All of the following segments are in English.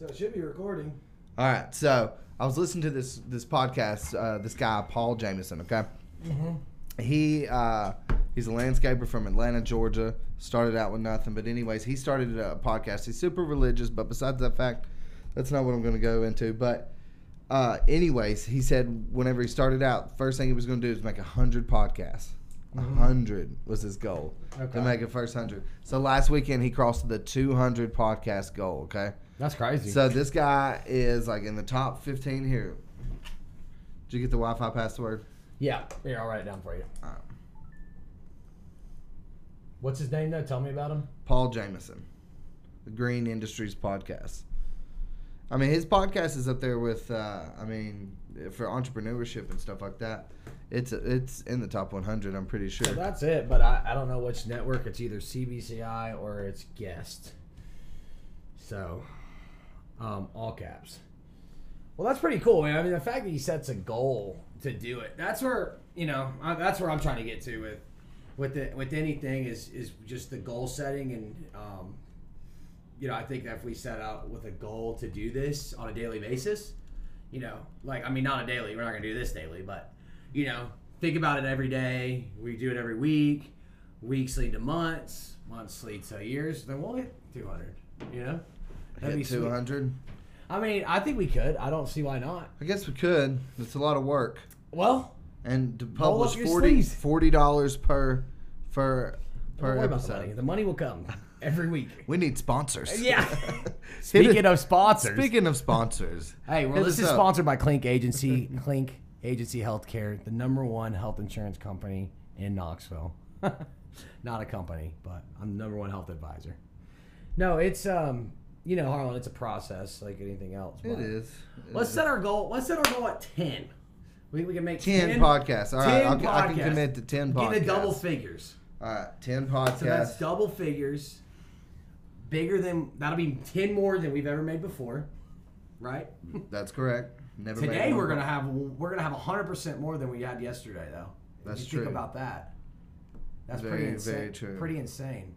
So it should be recording. All right, so I was listening to this this podcast. Uh, this guy Paul Jamison. Okay, Mhm. he uh, he's a landscaper from Atlanta, Georgia. Started out with nothing, but anyways, he started a podcast. He's super religious, but besides that fact, that's not what I'm going to go into. But uh, anyways, he said whenever he started out, first thing he was going to do is make a hundred podcasts. A hundred was his goal Okay. to make it first hundred. So last weekend he crossed the 200 podcast goal. Okay. That's crazy. So this guy is like in the top 15 here. Did you get the Wi-Fi password? yeah, here I'll write it down for you. Alright. What's his name though? Tell me about him. Paul Jamison, the Green Industries podcast. I mean, his podcast is up there with. Uh, I mean, for entrepreneurship and stuff like that, it's it's in the top 100. I'm pretty sure. So that's it, but I, I don't know which network. It's either CBCI or it's Guest. So, um, all caps. Well, that's pretty cool, man. I mean, the fact that he sets a goal to do it, that's where, you know, I, that's where I'm trying to get to with with the, with anything is is just the goal setting and um, you know, I think that if we set out with a goal to do this on a daily basis, you know, like I mean, not a daily. We're not gonna do this daily, but you know, think about it every day. We do it every week. Weeks lead to months. Months lead to years. Then we'll hit 200. You know, that'd be Hit sweet. 200. I mean, I think we could. I don't see why not. I guess we could. It's a lot of work, Well, and to Roll up publish your 40 sleeves. forty dollars per per don't per worry about the money. episode. The money will come every week. We need sponsors. Yeah. Speaking of sponsors, Speaking of sponsors, Hey, well, hit this us is up. sponsored by Klink Agency. Klink Agency Healthcare, the number one health insurance company in Knoxville. Not a company, but I'm the number one health advisor. No, it's um, you know, Harlan, it's a process like anything else. It is. It Let's is. set our goal. Let's set our goal at ten. We, we can make 10, 10, podcasts. All right, 10 I'll, I can commit to 10 Get podcasts. into double figures. All right, 10 podcasts. So that's double figures. Bigger than that'll be ten more than we've ever made before, right? That's correct. Never Today we're gonna have we're gonna have hundred percent more than we had yesterday, though. If That's you true. Think about that. That's Very, pretty insane. very true. Pretty insane.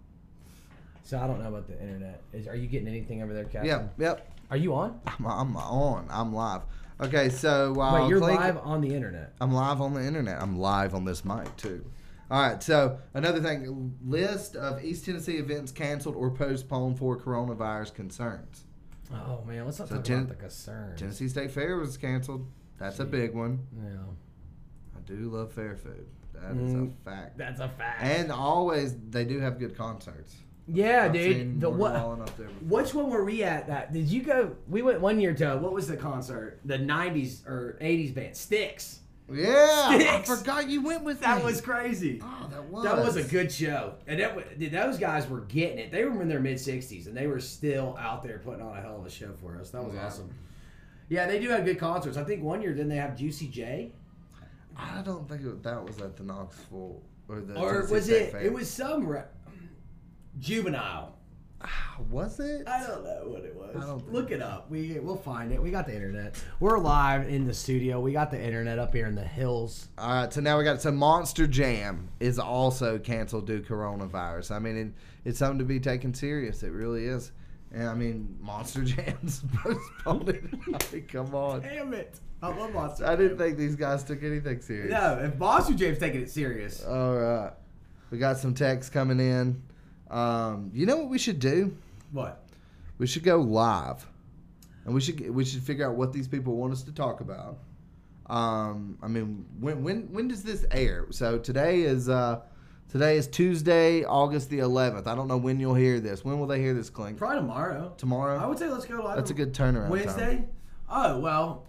So I don't know about the internet. Is are you getting anything over there, Captain? Yep, yep. Are you on? I'm, I'm on. I'm live. Okay, so while Wait, you're Klink- live on the internet. I'm live on the internet. I'm live on this mic too. All right. So another thing: list of East Tennessee events canceled or postponed for coronavirus concerns. Oh man, let's not So talk Ten- about the concerns. Tennessee State Fair was canceled. That's a big one. Yeah, I do love fair food. That is Mm. a fact. that's a fact. And always they do have good concerts. Yeah, I've dude. The what? Wallen up there. Which one were we at? That did you go? We went one year to what was the concert? The '90s or '80s band Styx. Yeah, I forgot you went with That me. was crazy. Oh, that was. That was a good show, and that, dude, those guys were getting it. They were in their mid sixties, and they were still out there putting on a hell of a show for us. That was Yeah. awesome. Yeah, they do have good concerts. I think one year didn't they have Juicy J, I don't think it, that was at the Knoxville or the. or Tennessee was State it? It was some re- juvenile. Ah, Was it? I don't know what it was. I don't think- Look it up. We we'll find it. We got the internet. We're live in the studio. We got the internet up here in the hills. All right, so now we got so Monster Jam is also canceled due to coronavirus. I mean, it, it's something to be taken serious. It really is. And I mean, Monster Jam's postponed. it. I mean, come on. Damn it! I love Monster. I didn't Jam. think these guys took anything serious. No, if Monster Jam's taking it serious. All right, we got some texts coming in. Um, you know what we should do? What? We should go live, and we should we should figure out what these people want us to talk about. Um, I mean, when when when does this air? So today is uh, today is Tuesday, August the 11th. I don't know when you'll hear this. When will they hear this, Klink? Probably tomorrow. Tomorrow. I would say let's go live. That's a good turnaround. time. Wednesday. Oh well.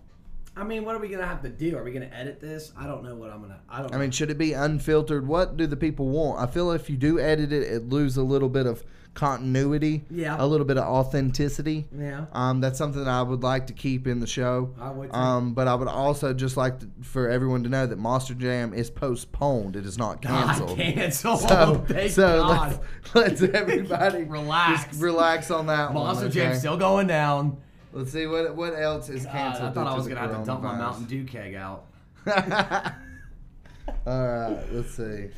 I mean, what are we gonna have to do? Are we gonna edit this? I don't know what I'm gonna. I don't. I mean, should it be unfiltered? What do the people want? I feel if you do edit it, it lose a little bit of continuity, Yeah. a little bit of authenticity. yeah. Um, that's something that I would like to keep in the show. I would. too. Um, but I would also just like to, for everyone to know that Monster Jam is postponed. It is not canceled. God, cancel. So, Thank so let's, let's everybody Relax. relax on that Monster one. Jam's okay? still going down. Let's see what what else is God, canceled. I thought I was gonna have to dump my. Mountain Dew keg out. All right, let's see.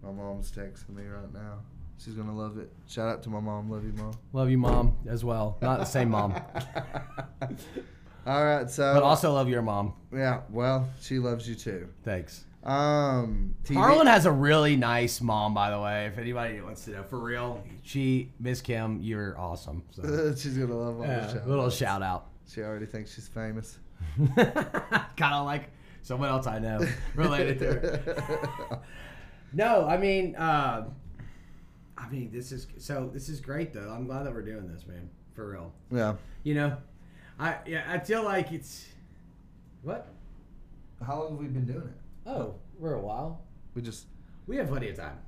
My mom's texting me right now. She's gonna love it. Shout out to my mom. Love you, mom. Love you, mom, as well. Not the same mom, All right, so but also love your mom. yeah, well, she loves you too. Thanks. Um, TV Harlan has a really nice mom, by the way. If anybody wants to know, for real, she, Miss Kim, you're awesome. So, she's gonna love all the yeah, shout little outs. shout out. She already thinks she's famous. kind of like someone else I know related to her. No, I mean, uh, I mean, this is so. This is great though. I'm glad that we're doing this, man. For real. yeah. You know, I yeah, I feel like it's what? How long have we been doing it? Oh, we're a while. We just We have plenty of time.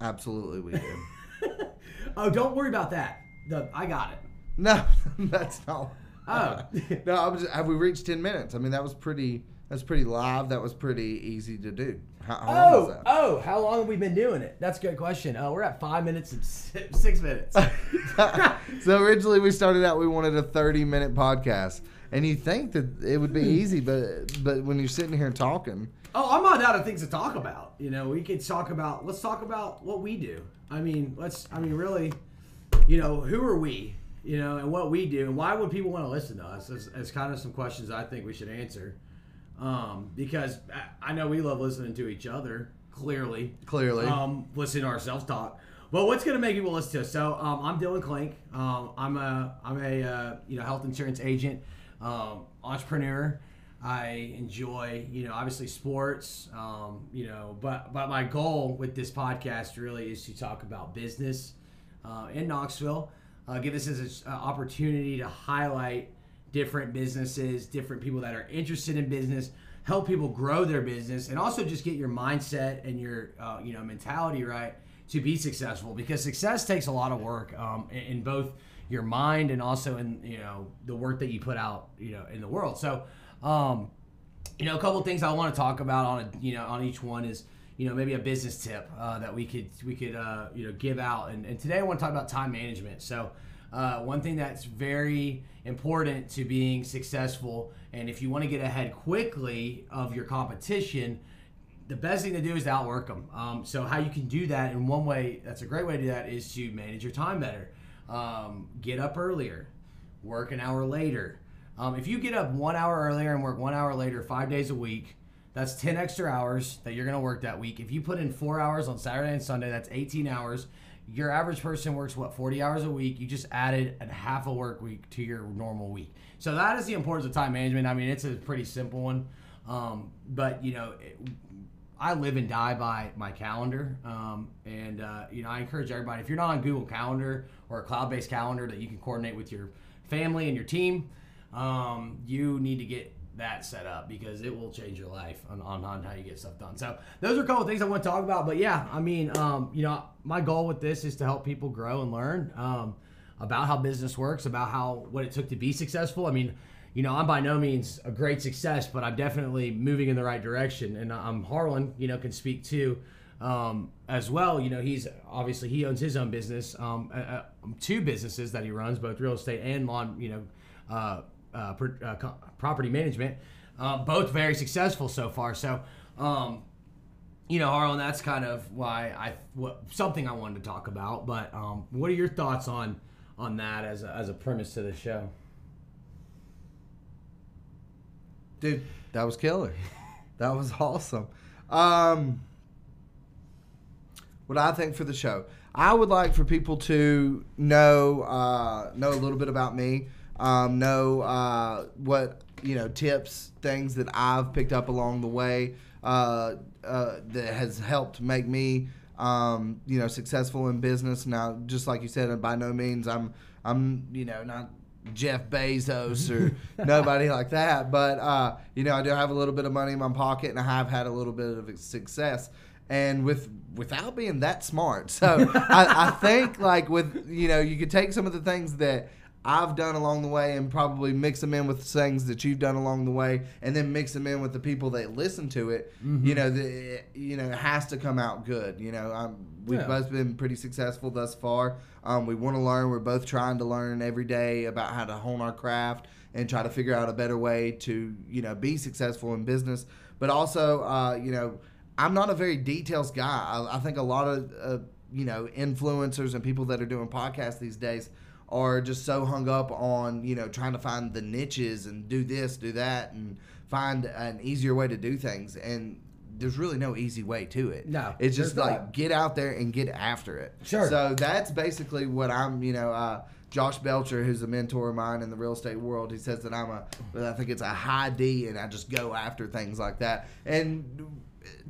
absolutely we do. oh, don't worry about that. The, I got it. no, that's not. Oh. no, I was. Just, have we reached ten minutes? I mean, that was pretty. That's pretty live. That was pretty easy to do. How, how Oh, that? oh, how long have we been doing it? That's a good question. Uh, we're at five minutes and six minutes. so originally we started out we wanted a 30 minute podcast and you think that it would be easy but but when you're sitting here and talking Oh, I'm not out of things to talk about. You know, we could talk about. Let's talk about what we do. I mean, let's. I mean, really, you know, who are we? You know, and what we do, and why would people want to listen to us? As kind of some questions I think we should answer. Um, because I, I know we love listening to each other. Clearly, clearly um, listen to ourselves talk. But what's going to make people listen to us? So um, I'm Dylan Klink. Um, I'm a I'm a uh, you know health insurance agent, um, entrepreneur. I enjoy you know obviously sports. Um, you know, but but my goal with this podcast really is to talk about business uh, in Knoxville. Uh, give this as an opportunity to highlight different businesses, different people that are interested in business, help people grow their business, and also just get your mindset and your uh, you know mentality right to be successful. Because success takes a lot of work um, in both your mind and also in you know the work that you put out you know in the world. So. Um, you know, a couple things I want to talk about on a, you know on each one is you know maybe a business tip uh, that we could we could uh, you know give out. And, and today I want to talk about time management. So uh, one thing that's very important to being successful, and if you want to get ahead quickly of your competition, the best thing to do is to outwork them. Um, so how you can do that, and one way that's a great way to do that is to manage your time better. Um, get up earlier, work an hour later. Um, if you get up one hour earlier and work one hour later, five days a week, that's 10 extra hours that you're going to work that week. If you put in four hours on Saturday and Sunday, that's 18 hours. Your average person works, what, 40 hours a week? You just added a half a work week to your normal week. So that is the importance of time management. I mean, it's a pretty simple one. Um, but, you know, it, I live and die by my calendar. Um, and, uh, you know, I encourage everybody, if you're not on Google Calendar or a cloud based calendar that you can coordinate with your family and your team, um, you need to get that set up because it will change your life on, on, on how you get stuff done. So those are a couple of things I want to talk about. But yeah, I mean, um, you know, my goal with this is to help people grow and learn um, about how business works, about how what it took to be successful. I mean, you know, I'm by no means a great success, but I'm definitely moving in the right direction. And I'm Harlan, you know, can speak to um, as well. You know, he's obviously he owns his own business, um, uh, uh, two businesses that he runs, both real estate and lawn, you know, uh, uh, uh, property management. Uh, both very successful so far. So, um, you know, Harlan, that's kind of why I what, something I wanted to talk about. But um, what are your thoughts on on that as a, as a premise to the show? Dude that was killer. That was awesome. Um what i think for the show. I would like for people to know uh know a little bit about me um know uh what you know tips things that i've picked up along the way uh, uh that has helped make me um you know successful in business. Now just like you said by no means i'm i'm you know not Jeff Bezos or nobody like that. But uh, you know, I do have a little bit of money in my pocket, and I have had a little bit of success. And with without being that smart, so I, I think like with you know, you could take some of the things that I've done along the way and probably mix them in with things that you've done along the way, and then mix them in with the people that listen to it. You know, the, you know, it has to come out good. You know, um, we've Yeah. both been pretty successful thus far. Um, we want to learn. We're both trying to learn every day about how to hone our craft and try to figure out a better way to you know be successful in business. But also, uh, you know, I'm not a very details guy. I, I think a lot of uh, you know influencers and people that are doing podcasts these days are just so hung up on you know trying to find the niches and do this, do that, and find an easier way to do things. And there's really no easy way to it. No, it's just like not. get out there and get after it. Sure. So that's basically what I'm. You know, uh, Josh Belcher, who's a mentor of mine in the real estate world, he says that I'm a. I think it's a high D, and I just go after things like that. And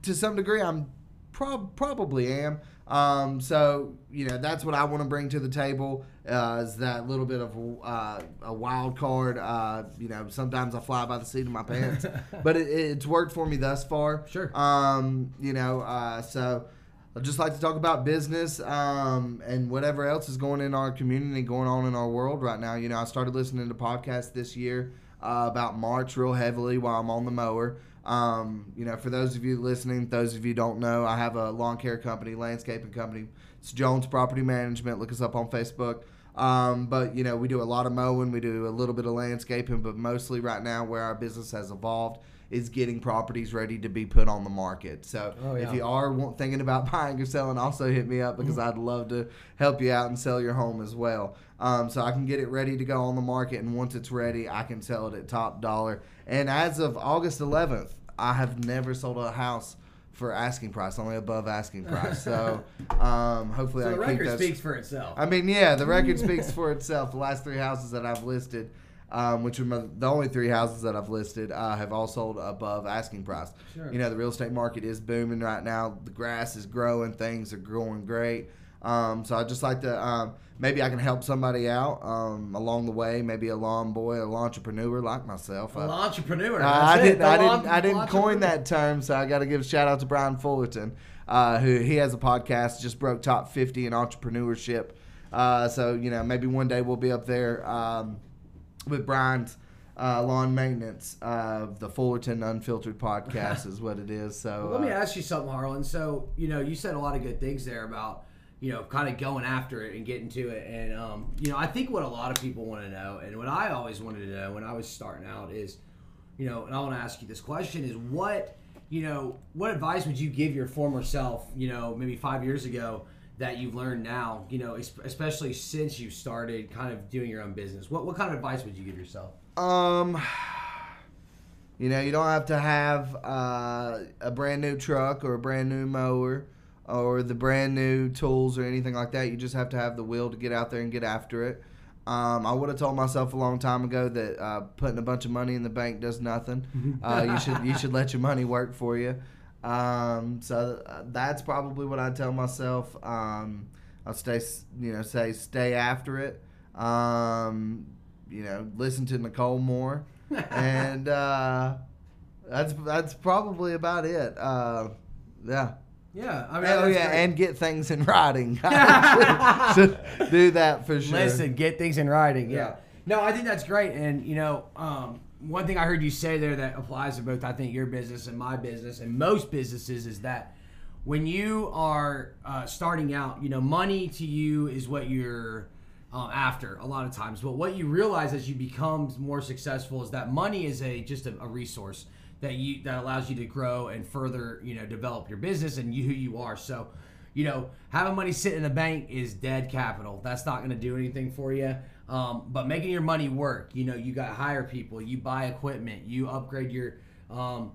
to some degree, I'm prob- probably am. Um, so you know that's what I want to bring to the table uh, is that little bit of uh, a wild card. Uh, you know, sometimes I fly by the seat of my pants, but it, it's worked for me thus far. Sure. Um, you know, uh, so I'd just like to talk about business um, and whatever else is going in our community, going on in our world right now. You know, I started listening to podcasts this year uh, about March real heavily while I'm on the mower. Um, you know, for those of you listening, those of you don't know, I have a lawn care company, landscaping company. It's Jones Property Management. Look us up on Facebook. Um, but you know, we do a lot of mowing, we do a little bit of landscaping, but mostly right now, where our business has evolved is getting properties ready to be put on the market. So Oh, yeah. if you are thinking about buying or selling, also hit me up because I'd love to help you out and sell your home as well. Um, so I can get it ready to go on the market, and once it's ready, I can sell it at top dollar. And as of August 11th, I have never sold a house for asking price, only above asking price. So um, hopefully So I the can keep record those. speaks for itself. I mean, yeah, the record speaks for itself. The last three houses that I've listed, um, which are my, the only three houses that I've listed, uh, have all sold above asking price. Sure. You know, the real estate market is booming right now. The grass is growing. Things are growing great. Um, so I'd just like to um, maybe I can help somebody out um, along the way. Maybe a lawn boy, a entrepreneur like myself. An entrepreneur. uh, I didn't. I didn't. I didn't coin that term, so I got to give a shout out to Brian Fullerton, uh, who he has a podcast. Just broke top fifty in entrepreneurship. Uh, so you know, maybe one day we'll be up there um, with Brian's uh, lawn maintenance. Uh, the Fullerton Unfiltered podcast is what it is. So Well, let me uh, ask you something, Harlan. So, you know, you said a lot of good things there about, you know, kind of going after it and getting to it. And, um, you know, I think what a lot of people want to know, and what I always wanted to know when I was starting out is, you know, and I want to ask you this question is what, you know, what advice would you give your former self, you know, maybe five years ago that you've learned now, you know, especially since you started kind of doing your own business? What, what kind of advice would you give yourself? Um, you know, you don't have to have uh, a brand new truck or a brand new mower or the brand new tools or anything like that. You just have to have the will to get out there and get after it. Um, I would have told myself a long time ago that uh, putting a bunch of money in the bank does nothing. Uh, you should you should let your money work for you. Um, so uh, that's probably what I tell myself. Um, I'll stay, you know, say stay after it. Um, you know, listen to Nicole more, and uh, that's that's probably about it. Uh, yeah. Yeah. I mean, Oh yeah, great. and get things in writing. should, should do that for sure. Listen, get things in writing. Yeah. Yeah. No, I think that's great. And you know, um, one thing I heard you say there that applies to both, I think, your business and my business, and most businesses, is that when you are uh, starting out, you know, money to you is what you're um, after a lot of times. But what you realize as you become more successful is that money is a just a, a resource that you that allows you to grow and further, you know, develop your business and you who you are. So, you know, having money sit in the bank is dead capital. That's not going to do anything for you. Um, but making your money work, you know, you got to hire people, you buy equipment, you upgrade your, um,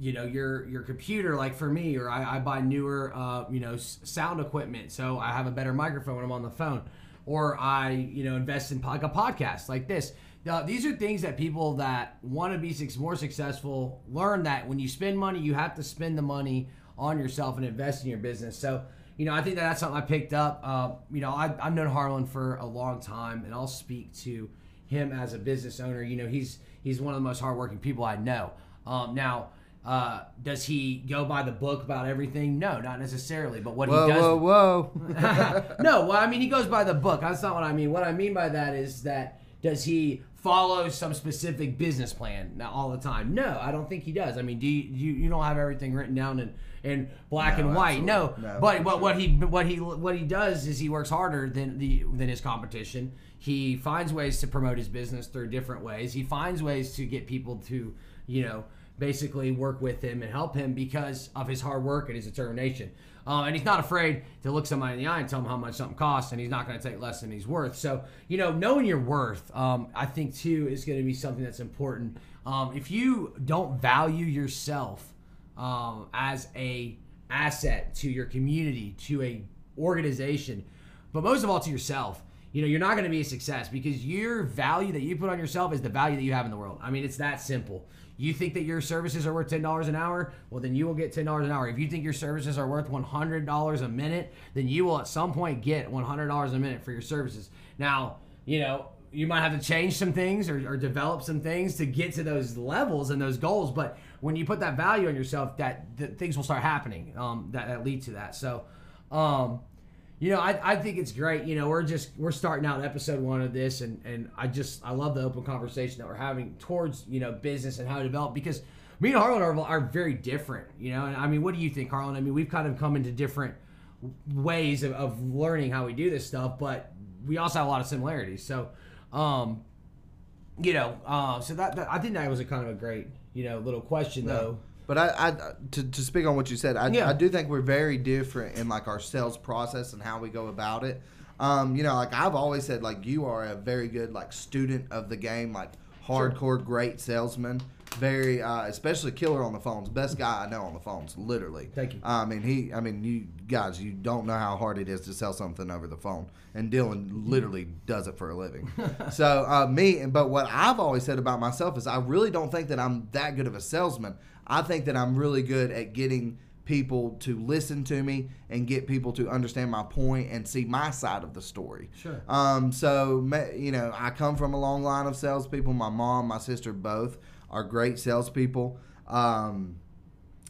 you know, your your computer. Like for me, or I, I buy newer, uh, you know, sound equipment, so I have a better microphone when I'm on the phone. Or I, you know, invest in like a podcast like this. Now, these are things that people that want to be more successful learn that when you spend money, you have to spend the money on yourself and invest in your business. So, you know, I think that that's something I picked up. Uh, you know, I, I've known Harlan for a long time, and I'll speak to him as a business owner. You know, he's he's one of the most hardworking people I know. Um, now, uh, does he go by the book about everything? No, not necessarily. But what whoa, he does, whoa, whoa! no, well, I mean, he goes by the book. That's not what I mean. What I mean by that is that does he follow some specific business plan all the time? No, I don't think he does. I mean, do you you, you don't have everything written down in, in black No, and white? No. No, but what sure. what he what he what he does is he works harder than the than his competition. He finds ways to promote his business through different ways. He finds ways to get people to you know basically work with him and help him because of his hard work and his determination. Uh, and he's not afraid to look somebody in the eye and tell them how much something costs, and he's not going to take less than he's worth. So, you know, knowing your worth, um, I think too, is going to be something that's important. Um, if you don't value yourself um, as a asset to your community, to a organization, but most of all to yourself, you know, you're not going to be a success because your value that you put on yourself is the value that you have in the world. I mean, it's that simple. You think that your services are worth ten dollars an hour? Well, then you will get ten dollars an hour. If you think your services are worth one hundred dollars a minute, then you will at some point get one hundred dollars a minute for your services. Now, you know, you might have to change some things or, or develop some things to get to those levels and those goals. But when you put that value on yourself, that, that things will start happening um, that, that lead to that. So, um, you know, I, I think it's great. You know, we're just we're starting out episode one of this, and and I just I love the open conversation that we're having towards you know business and how to develop because me and Harlan are, are very different. You know, and I mean, what do you think, Harlan? I mean, we've kind of come into different ways of, of learning how we do this stuff, but we also have a lot of similarities. So, um, you know, uh, so that, that I think that was a kind of a great you know little question though. But I, I to, to speak on what you said, I, Yeah. I do think we're very different in like our sales process and how we go about it. Um, you know, like I've always said, like you are a very good like student of the game, like hardcore great salesman. Very, uh, especially killer on the phones. Best guy I know on the phones, literally. Thank you. I mean, he. I mean, you guys, you don't know how hard it is to sell something over the phone, and Dylan literally does it for a living. so uh, me, but what I've always said about myself is I really don't think that I'm that good of a salesman. I think that I'm really good at getting people to listen to me and get people to understand my point and see my side of the story. Sure. Um, so you know, I come from a long line of salespeople. My mom, my sister, both are great salespeople. Um,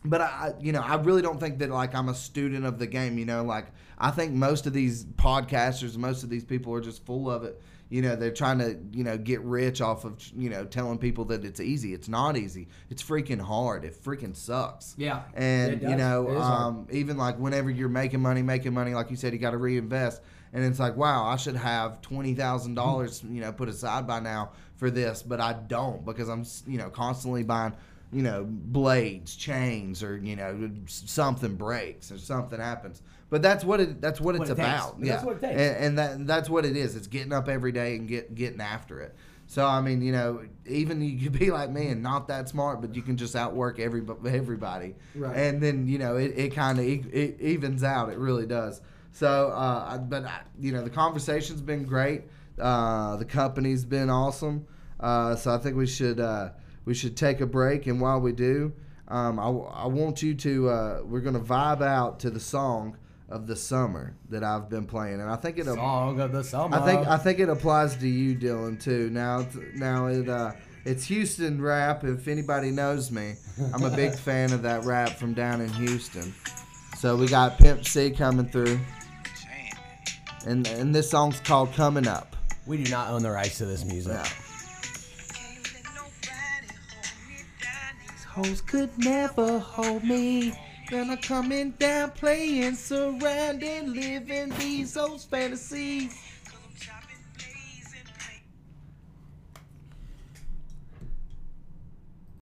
but I, you know, I really don't think that like I'm a student of the game. You know, like I think most of these podcasters, most of these people are just full of it. You know, they're trying to, you know, get rich off of, you know, telling people that it's easy. It's not easy. It's freaking hard. It freaking sucks. Yeah. And you know, It is hard. um, even like whenever you're making money, making money, like you said, you got to reinvest. And it's like, wow, I should have twenty thousand dollars, you know, put aside by now for this, but I don't because I'm, you know, constantly buying, you know, blades, chains, or you know, something breaks or something happens. But that's what it. That's what, What it's it about. That's yeah, what it takes. And, and that that's what it is. It's getting up every day and get getting after it. So I mean, you know, even you could be like me and not that smart, but you can just outwork every everybody. Right. And then you know, it, it kind of it evens out. It really does. So, uh, but I, you know, the conversation's been great. Uh, the company's been awesome. Uh, so I think we should uh, we should take a break. And while we do, um, I, I want you to uh, we're gonna vibe out to the song of the summer that I've been playing, and I think it'll. Song of the summer. I think I think it applies to you, Dylan, too. Now, it's- now it uh, it's Houston rap. If anybody knows me, I'm a big fan of that rap from down in Houston. So we got Pimp C coming through, and and this song's called "Coming Up." we do not own the rights to this music. Yeah. Hoes could never hold me. Then I'm coming down, playing, surrounding, living these old fantasies.